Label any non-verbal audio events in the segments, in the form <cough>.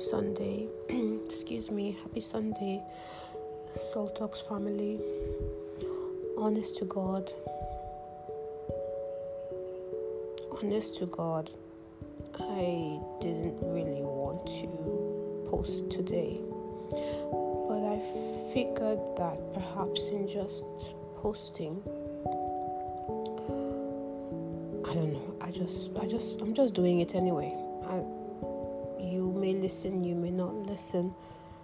happy Sunday. <clears throat> Excuse me, happy Sunday, Salt Talks family. Honest to God. Honest to God, I didn't really want to post today, but I figured that perhaps in just posting, I don't know. I just, I just, I'm just doing it anyway. Listen, you may not listen.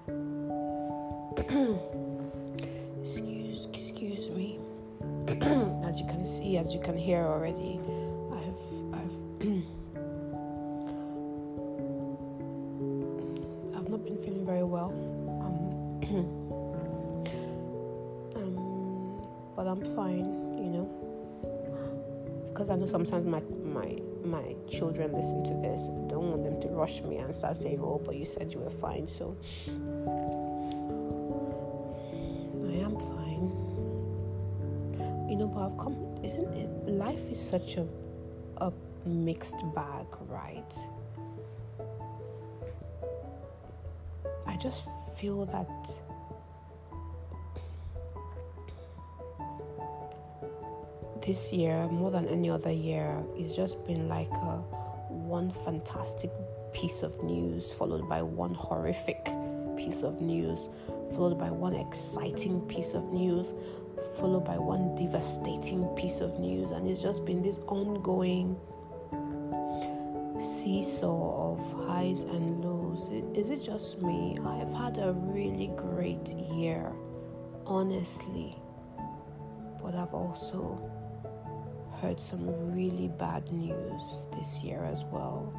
<clears throat> excuse, excuse me. <clears throat> as you can see, as you can hear already, I've, I've, <clears throat> I've not been feeling very well. Um, um, but I'm fine, you know, because I know sometimes my my my children listen to this. I don't want them to rush me and start saying, "Oh, but you said you were fine." So I am fine. You know, but I've come. Isn't it? Life is such a a mixed bag, right? I just feel that this year, more than any other year, it's just been like a one fantastic piece of news followed by one horrific piece of news, followed by one exciting piece of news, followed by one devastating piece of news, and it's just been this ongoing seesaw of highs and lows. Is it just me? I have had a really great year, honestly, but I've also heard some really bad news this year as well.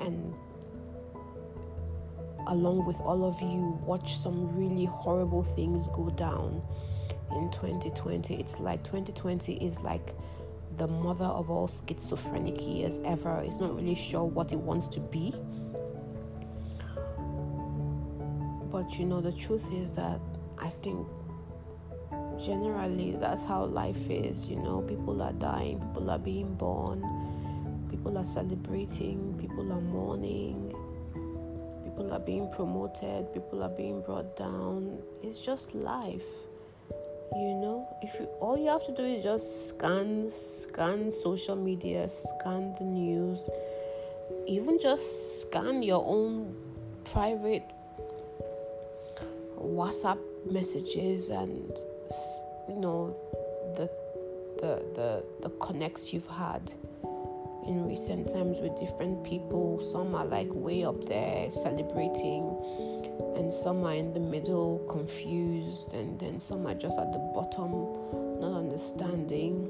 And along with all of you, watch some really horrible things go down in 2020. It's like 2020 is like the mother of all schizophrenic years ever. It's not really sure what it wants to be. But you know, the truth is that I think generally that's how life is you know. People are dying people are being born people are celebrating people are mourning people are being promoted people are being brought down. It's just life you know. If you all you have to do is just scan scan social media scan the news even just scan your own private whatsapp messages and you know the the the the connects you've had in recent times with different people. Some are like way up there celebrating and some are in the middle confused and then some are just at the bottom not understanding.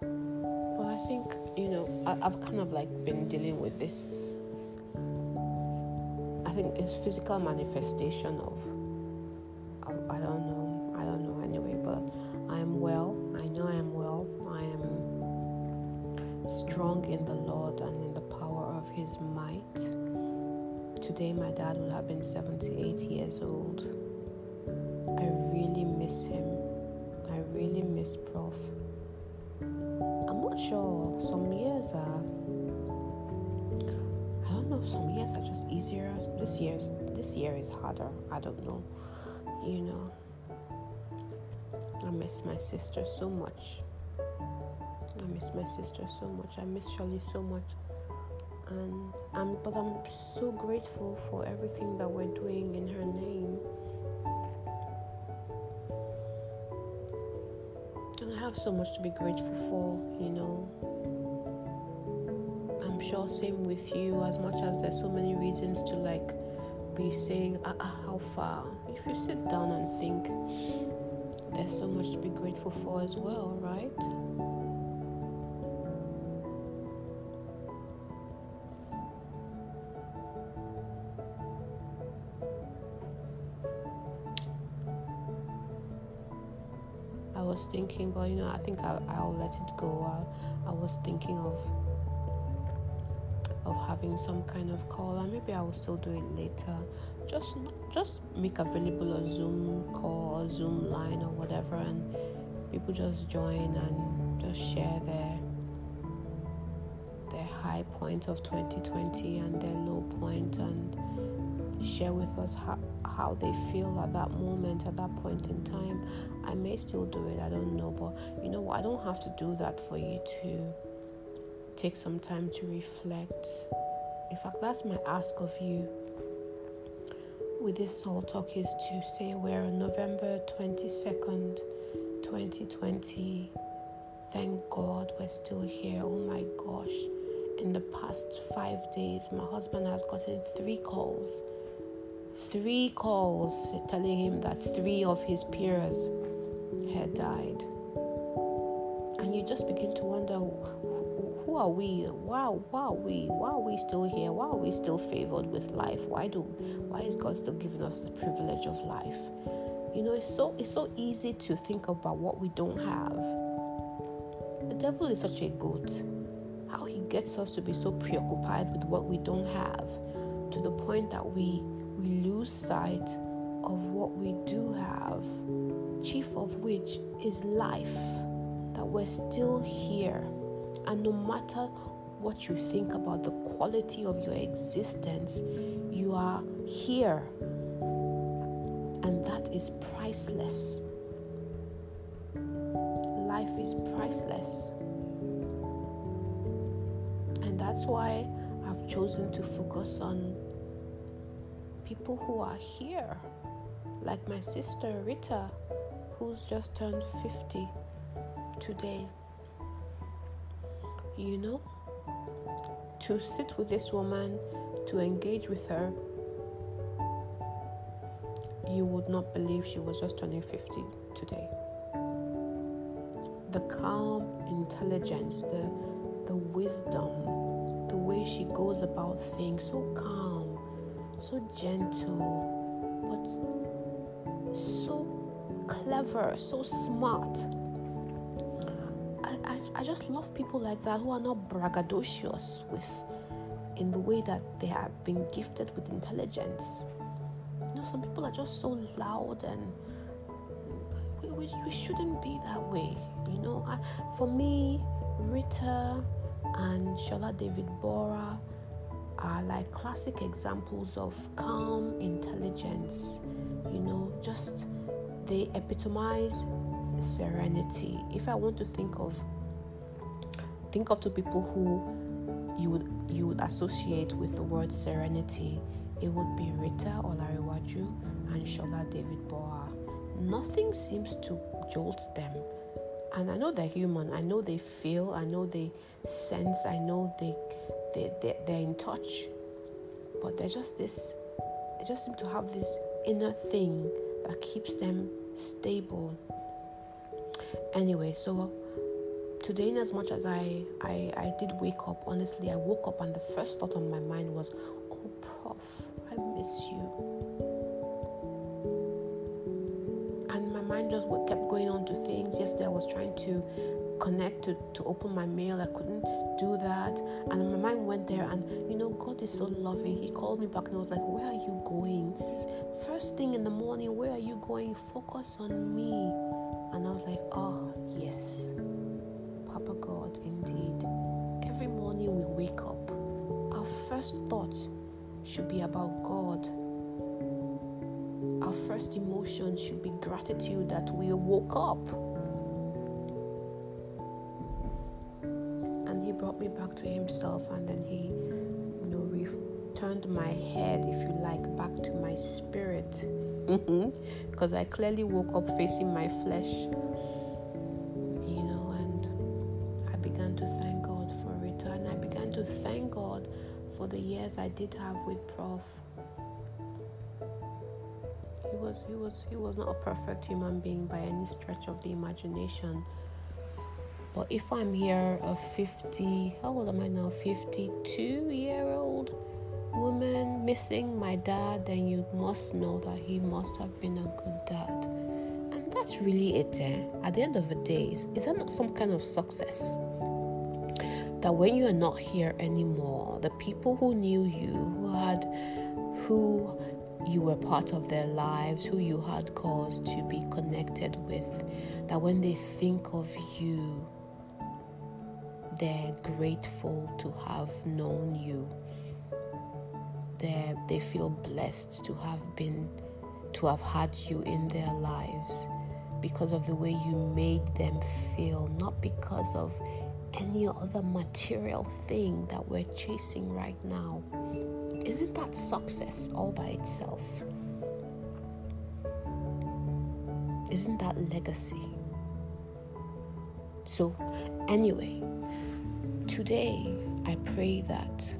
But i think you know I, i've kind of like been dealing with this think it's physical manifestation of sister so much. I miss my sister so much. I miss Shirley so much. And um, but I'm so grateful for everything that we're doing in her name. And I have so much to be grateful for, you know I'm sure same with you as much as there's so many reasons to like be saying ah, ah, how far if you sit down and think there's so much to be grateful for as well right I was thinking, but you know, I think I, I'll let it go. I, I was thinking of of having some kind of call and maybe I will still do it later. Just just make available a Zoom call or Zoom line or whatever and people just join and just share their their high point of 2020 and their low point and share with us how, how they feel at that moment, at that point in time. I may still do it, I don't know, but you know, I don't have to do that for you to take some time to reflect. In fact, that's my ask of you with this Salt Talk is to say we're on November 22nd, 2020. Thank God we're still here. Oh my gosh. In the past five days, my husband has gotten three calls three calls telling him that three of his peers had died. And you just begin to wonder are we? Why, why are we? Why are we still here? Why are we still favored with life? Why do why is God still giving us the privilege of life? You know, it's so it's so easy to think about what we don't have. The devil is such a goat. How he gets us to be so preoccupied with what we don't have to the point that we we lose sight of what we do have, chief of which is life, that we're still here. And no matter what you think about the quality of your existence, you are here. And that is priceless. Life is priceless. And that's why I've chosen to focus on people who are here, like my sister Rita, who's just turned 50 today. You know, to sit with this woman, to engage with her, you would not believe she was just turning 50 today. The calm intelligence, the, the wisdom, the way she goes about things, so calm so gentle, but so clever, so smart. I, I, just love people like that who are not braggadocious with in the way that they have been gifted with intelligence. You know, some people are just so loud and we, we, we shouldn't be that way. You know, I, for me, Rita and Shola David Bora are like classic examples of calm intelligence. You know, just they epitomize serenity. If I want to think of think of two people who you would you would associate with the word serenity, it would be Rita Olarewaju and Shola David Boa. Nothing seems to jolt them. And I know they're human. I know they feel. I know they sense. I know they they, they, they're in touch, but they're just this, they just seem to have this inner thing that keeps them stable. Anyway, so today, in as much as I, I, I did wake up, honestly, I woke up and the first thought on my mind was, oh, Prof, I miss you. And my mind just kept going on to things. Yesterday, I was trying to connect to, to open my mail. I couldn't do that. And my mind went there. And you know, God is so loving. He called me back and I was like, Where are you going? First thing in the morning, where are you going? Focus on me. And I was like, Oh, yes. God, indeed. Every morning we wake up, our first thought should be about God. Our first emotion should be gratitude that we woke up. And He brought me back to himself and then he you know returned my head if you like back to my spirit mm-hmm. <laughs> because i clearly woke up facing my flesh did have with prof he was he was he was not a perfect human being by any stretch of the imagination but if I'm here, a 50, how old am I now? 52 year old woman missing my dad, then you must know that he must have been a good dad. And that's really it. Eh? At the end of the day, is, is that not some kind of success? That when you are not here anymore, the people who knew you, who had, who you were part of their lives, who you had cause to be connected with, that when they think of you, they're grateful to have known you. They they feel blessed to have been to have had you in their lives because of the way you made them feel, not because of any other material thing that we're chasing right now. Isn't that success all by itself? Isn't that legacy? So, anyway, today I pray that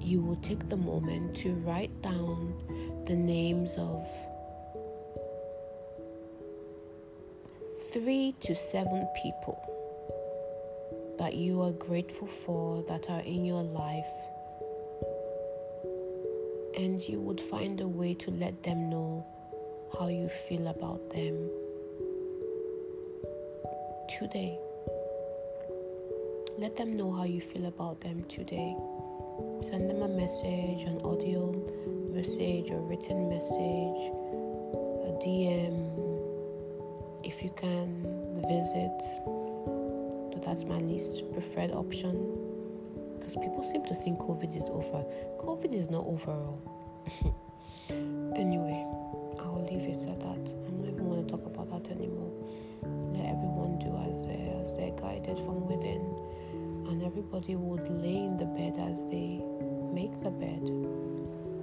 you will take the moment to write down the names of three to seven people that you are grateful for that are in your life, and you would find a way to let them know how you feel about them today. Let them know how you feel about them today. Send them a message, an audio message, a written message, a DM if you can visit that's my least preferred option. Because people seem to think covid is over. Covid is not over oh. <laughs> anyway i'll leave it at that. I'm not even going to talk about that anymore. Let everyone do as they as they're guided from within. And everybody would lay in the bed as they make the bed.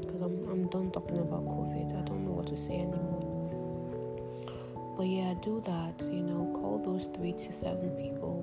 Because I'm, I'm done talking about covid. I don't know what to say anymore. But yeah, do that. You know, call those three to seven people,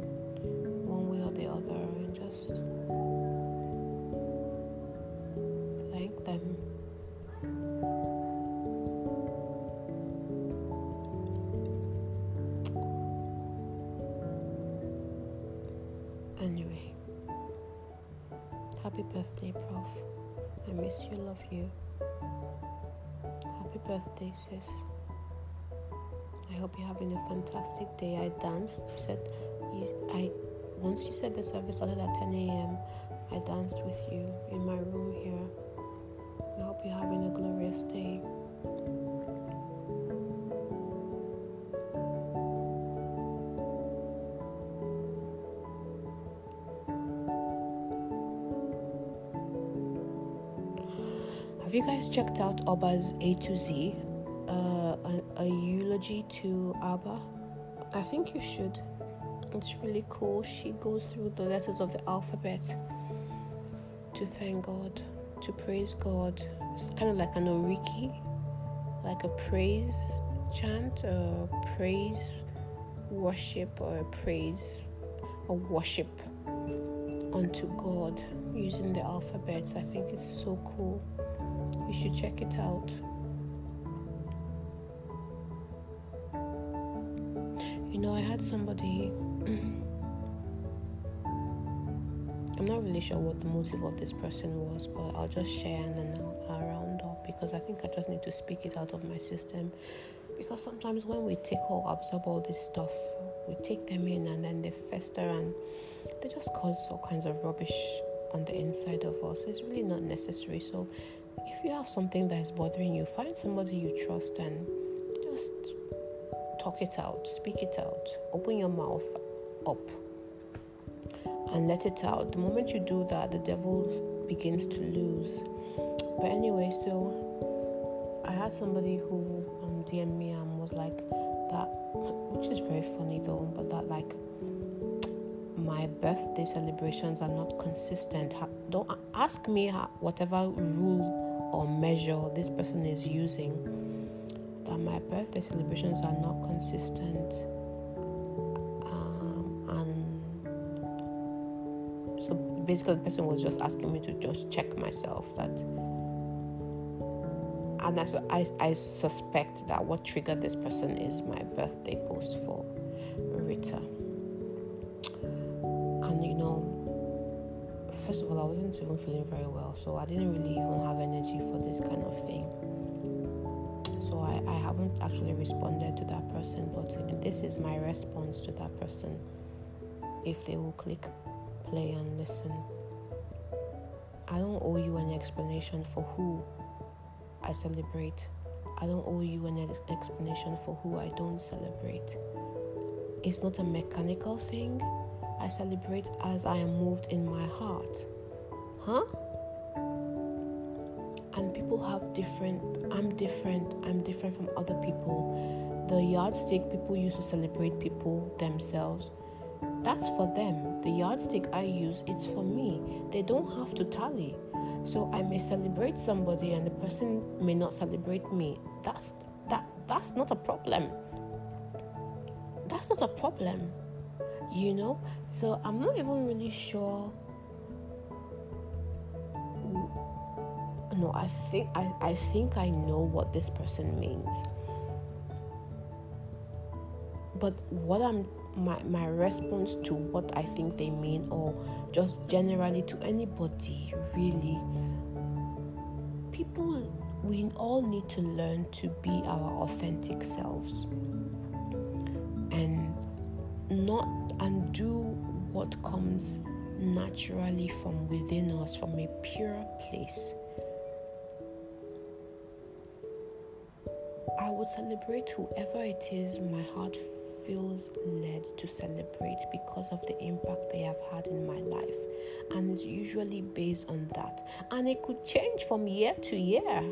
danced with you in my room here. I hope you're having a glorious day. Have you guys checked out Abba's A to Z? Uh, a, a eulogy to Abba? I think you should. It's really cool. She goes through the letters of the alphabet to thank God, to praise God. It's kind of like an oriki, like a praise chant, a praise worship, or praise, or worship unto God using the alphabets. I think it's so cool. You should check it out. You know, I had somebody. <clears throat> I'm not really sure what the motive of this person was, but I'll just share and then I'll, I'll round up because I think I just need to speak it out of my system. Because sometimes when we take or absorb all this stuff, we take them in and then they fester and they just cause all kinds of rubbish on the inside of us. It's really not necessary. So, if you have something that is bothering you, find somebody you trust and just talk it out, speak it out, open your mouth up and let it out. The moment you do that, the devil begins to lose. But anyway, so I had somebody who um, DM me and was like that, which is very funny though, but that like my birthday celebrations are not consistent. Don't ask me whatever rule or measure this person is using that my birthday celebrations are not consistent. Basically, the person was just asking me to just check myself that. And I, I, I suspect that what triggered this person is my birthday post for Rita. And you know, first of all, I wasn't even feeling very well, so I didn't really even have energy for this kind of thing so I, I haven't actually responded to that person but this is my response to that person if they will click play and listen i don't owe you an explanation for who i celebrate i don't owe you an explanation for who i don't celebrate it's not a mechanical thing I celebrate as I am moved in my heart. Huh? And people have different, I'm different, I'm different from other people. The yardstick people use to celebrate people themselves, that's for them. The yardstick I use, it's for me. They don't have to tally. So I may celebrate somebody and the person may not celebrate me. That's that that's not a problem. That's not a problem. You know? So I'm not even really sure no, I think I, I think I know what this person means. But what I'm my, my response to what I think they mean, or just generally to anybody, really, people, we all need to learn to be our authentic selves and not and do what comes naturally from within us, from a pure place. I would celebrate whoever it is my heart feels led to celebrate because of the impact they have had in my life. And it's usually based on that. And it could change from year to year.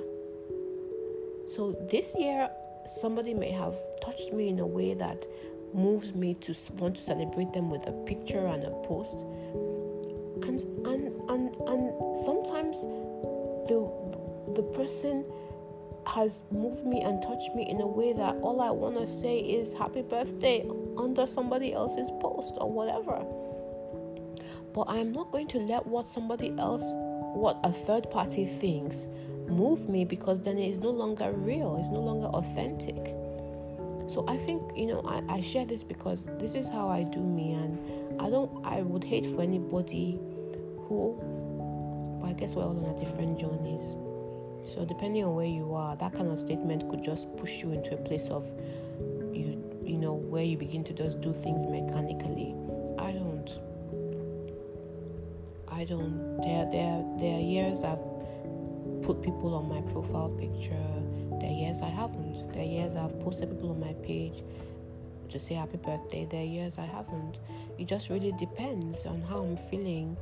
So this year, somebody may have touched me in a way that moves me to want to celebrate them with a picture and a post. And and and and sometimes the the person has moved me and touched me in a way that all I want to say is happy birthday under somebody else's post or whatever. But I'm not going to let what somebody else, what a third party thinks, move me because then it is no longer real, it's no longer authentic. So I think, you know, I, I share this because this is how I do me, and I don't, I would hate for anybody who, but I guess we're all on a different journeys so depending on where you are, that kind of statement could just push you into a place of you you know where you begin to just do things mechanically. I don't. I don't. There there there are years I've put people on my profile picture. There are years I haven't. There are years I've posted people on my page to say happy birthday. There are years I haven't. It just really depends on how I'm feeling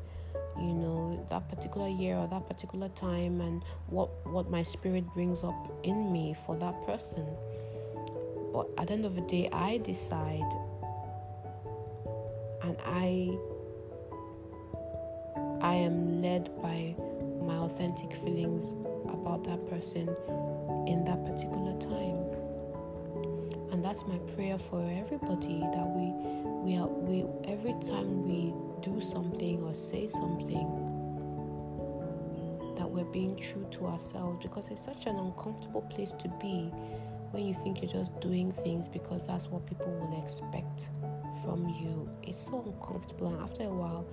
you know that particular year or that particular time and what what my spirit brings up in me for that person. But at the end of the day i decide and i i am led by my authentic feelings about that person in that particular time. And that's my prayer for everybody that we we are we every time we do something or say something that we're being true to ourselves because it's such an uncomfortable place to be when you think you're just doing things because that's what people will expect from you. It's so uncomfortable, and after a while,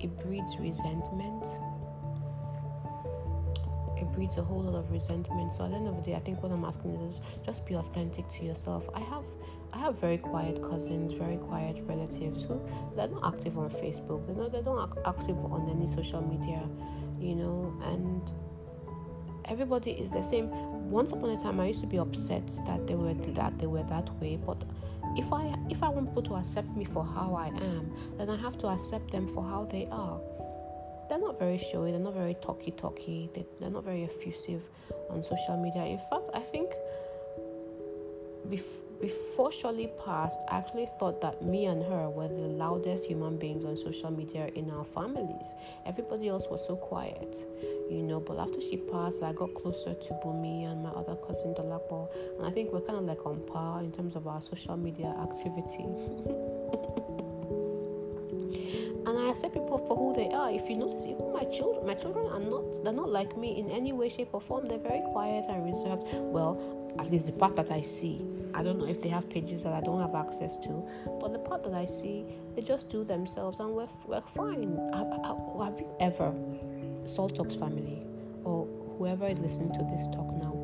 it breeds resentment breeds a whole lot of resentment. So at the end of the day, I think what I'm asking is just be authentic to yourself. I have I have very quiet cousins, very quiet relatives who they're not active on Facebook. They're not they're not active on any social media, you know, and everybody is the same. Once upon a time, I used to be upset that they were that they were that way, but if I if I want people to accept me for how I am, then I have to accept them for how they are they're not very showy, they're not very talky talky, they, they're not very effusive on social media. In fact, I think bef- before Shirley passed, I actually thought that me and her were the loudest human beings on social media in our families. Everybody else was so quiet, you know. But after she passed, I got closer to Bumi and my other cousin Dolapo, and I think we're kind of like on par in terms of our social media activity. <laughs> I accept people for who they are. If you notice, even my children, my children are not they're not like me in any way, shape, or form. They're very quiet and reserved. Well, at least the part that I see. I don't know if they have pages that I don't have access to, but the part that I see, they just do themselves, and we're we're fine. Have, have you ever, Salt Talks family, or whoever is listening to this talk now,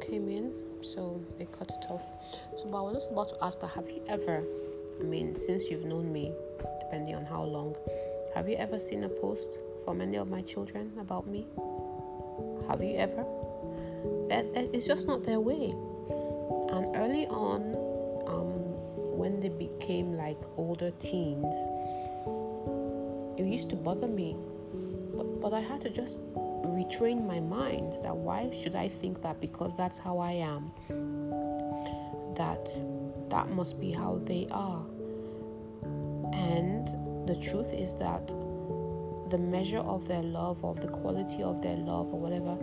came in. so they cut it off. So, but I was just about to ask that: Have you ever? I mean, since you've known me, depending on how long, have you ever seen a post from any of my children about me? Have you ever? That, that it's just not their way. And early on, um, when they became like older teens, it used to bother me. But, but I had to just retrain my mind that why should I think that because that's how I am, that that must be how they are. And the truth is that the measure of their love, of the quality of their love, or whatever,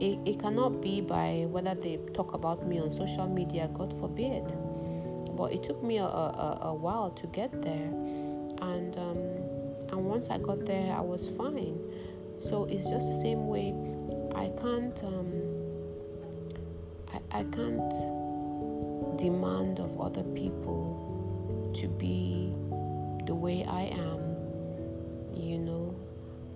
it, it cannot be by whether they talk about me on social media, God forbid. But it took me a, a, a while to get there. And, um, and once I got there, I was fine. So it's just the same way. I can't, um, I, I can't demand of other people to be the way I am, you know.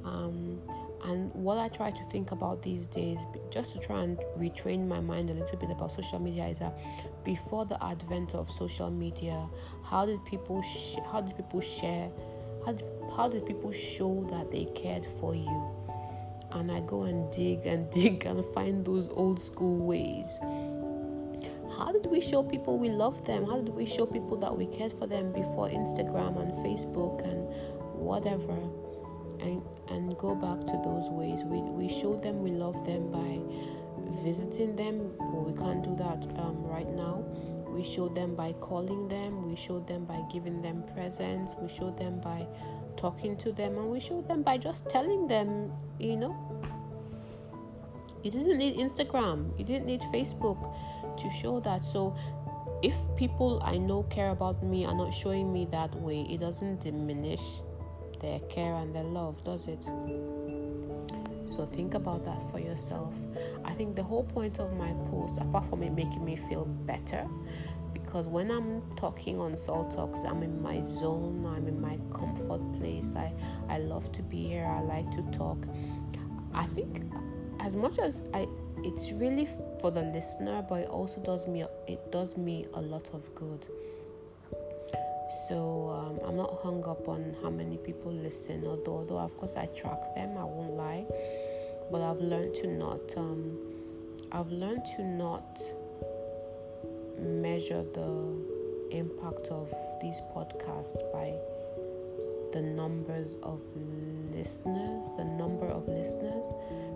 Um, and what I try to think about these days, just to try and retrain my mind a little bit about social media, is that before the advent of social media, how did people sh- how did people share? How did, how people show that they cared for you? And I go and dig and <laughs> dig and find those old school ways. How did we show people we love them? How did we show people that we cared for them before Instagram and Facebook and whatever? and and go back to those ways. We we show them we love them by visiting them, but we can't do that um, right now. We show them by calling them. We show them by giving them presents. We show them by talking to them, and we show them by just telling them, you know. You didn't need Instagram. You didn't need Facebook to show that. So if people I know care about me are not showing me that way, it doesn't diminish their care and their love, does it? So think about that for yourself. I think the whole point of my post, apart from it making me feel better, because when I'm talking on Salt Talks, I'm in my zone, I'm in my comfort place. I, I love to be here, I like to talk. I think as much as I it's really for the listener, but it also does me it does me a lot of good so um, i'm not hung up on how many people listen although although of course i track them i won't lie. But i've learned to not um, i've learned to not measure the impact of these podcasts by the numbers of listeners the number of listeners.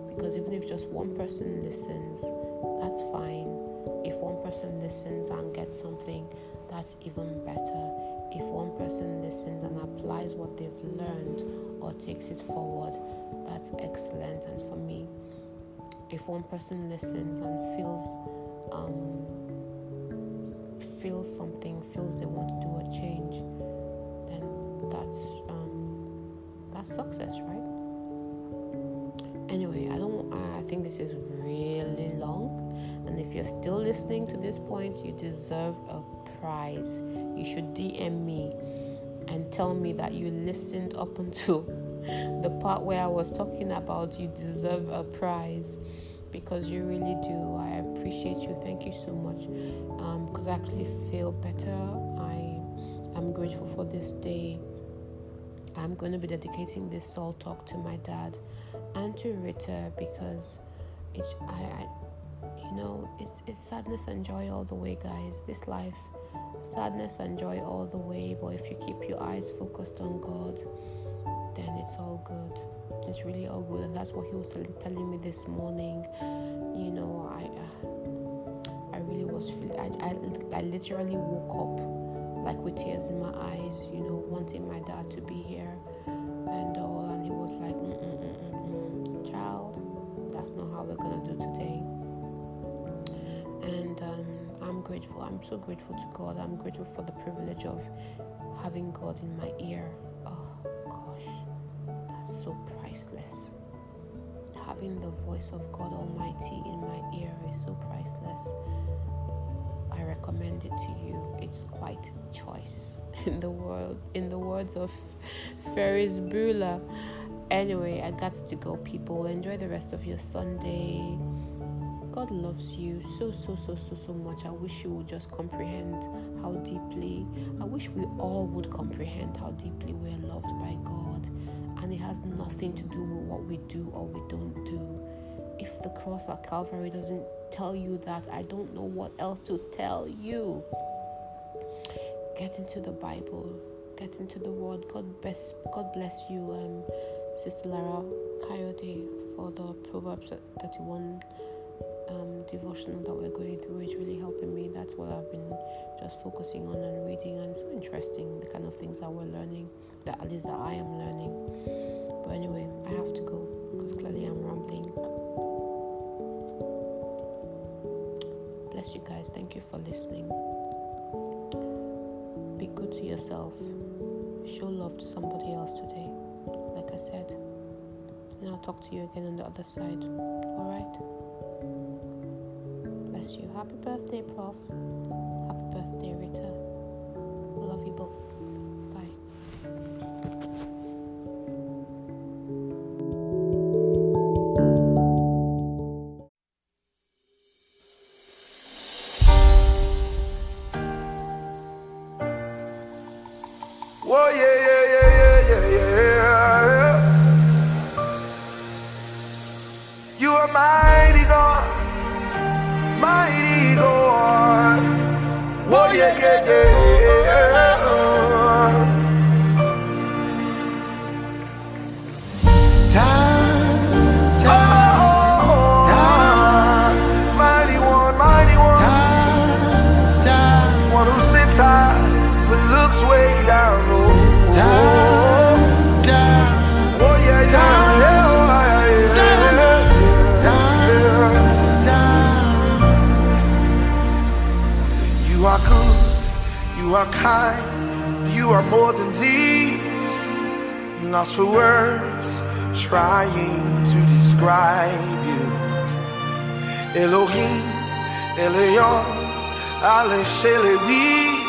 Because even if just one person listens that's fine if one person listens and gets something that's even better if one person listens and applies what they've learned or takes it forward, that's excellent. And for me, if one person listens and feels um, feels something, feels they want to do a change, then that's um, that's success, right? Anyway, I don't. I think this is really long, and if you're still listening to this point, you deserve a prize, you should DM me and tell me that you listened up until <laughs> the part where I was talking about you deserve a prize because you really do. I appreciate you. Thank you so much. Because um, I actually feel better. I am grateful for this day. I'm going to be dedicating this Salt Talk to my dad and to Rita because it's I, I you know it's it's sadness and joy all the way, guys. This life sadness and joy all the way, but if you keep your eyes focused on God, then it's all good. It's really all good, and that's what He was telling me this morning. You know, I uh, I really was feeling. I, I I literally woke up like with tears in my eyes. You know, wanting my dad to be here and all, and he was like, Mm-mm-mm-mm. "Child, that's not how we're gonna do grateful. I'm so grateful to God. I'm grateful for the privilege of having God in my ear. Oh gosh, that's so priceless. Having the voice of God Almighty in my ear is so priceless. I recommend it to you. It's quite choice <laughs> in the world. In the words of Ferris Bueller. Anyway, I got to go, people. Enjoy the rest of your Sunday God loves you so, so, so, so, so much. I wish you would just comprehend how deeply, I wish we all would comprehend how deeply we're loved by God. And it has nothing to do with what we do or we don't do. If the cross at Calvary doesn't tell you that, I don't know what else to tell you. Get into the Bible, get into the Word. God bless, God bless you, um, Sister Lara Coyote, for the Proverbs 31 um, devotional that we're going through is really helping me. That's what I've been just focusing on and reading, and it's so interesting the kind of things that we're learning, that at least that I am learning. But anyway, I have to go because clearly I'm rambling. Bless you guys. Thank you for listening. Be good to yourself. Show love to somebody else today. Like I said. And I'll talk to you again on the other side. Alright? You. Happy birthday, Prof. Elion, Ale Shelewi.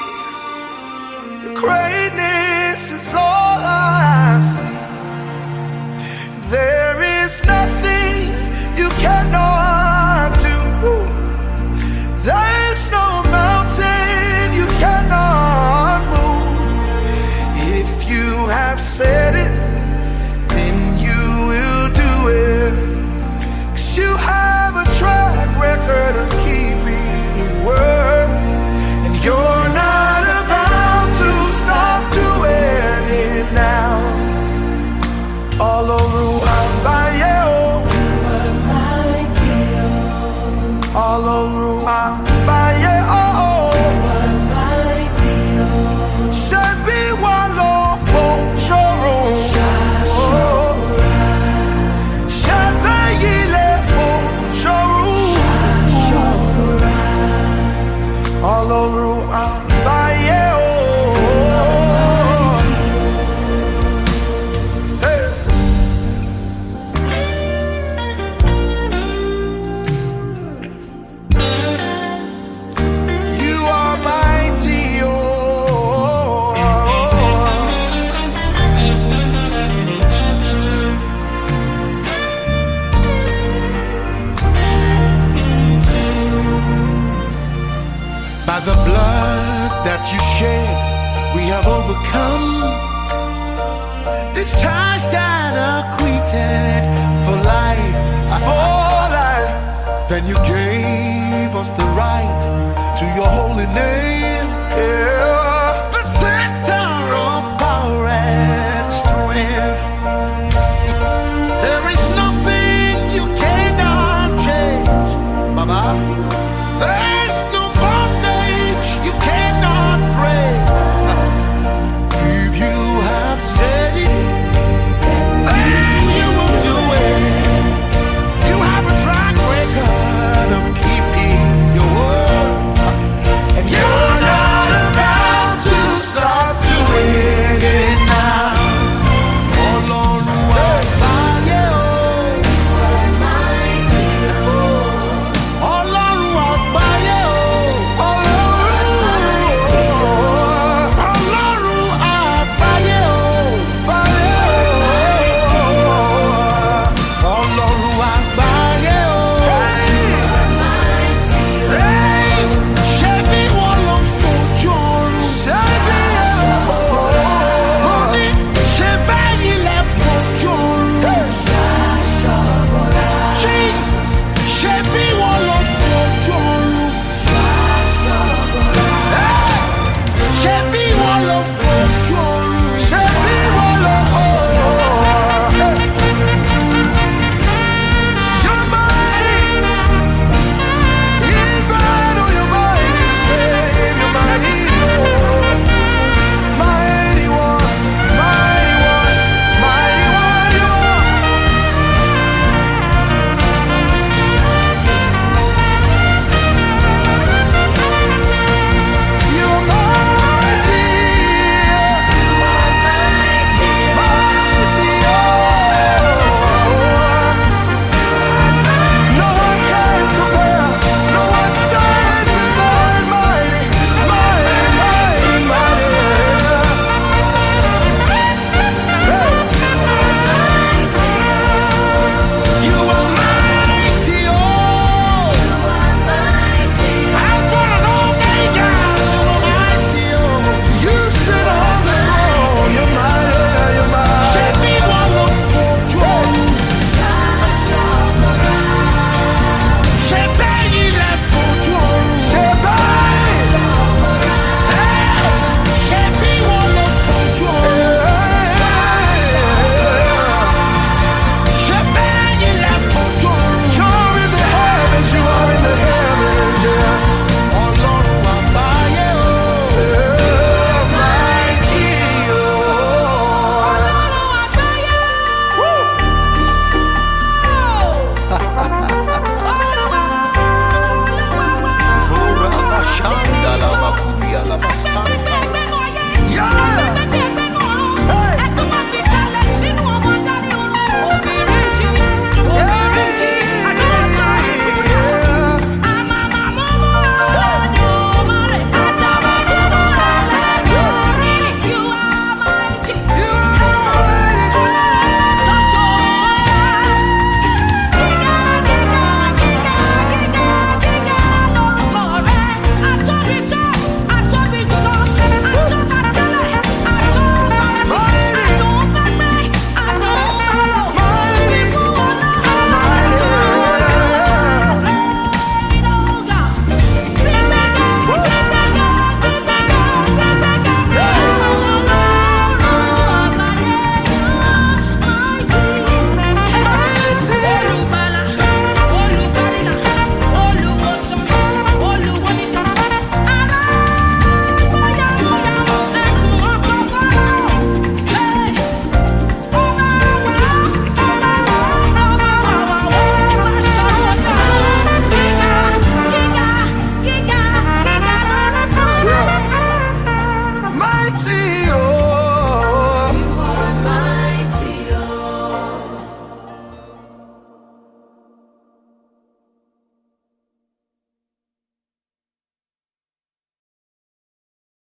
Your greatness is all I. There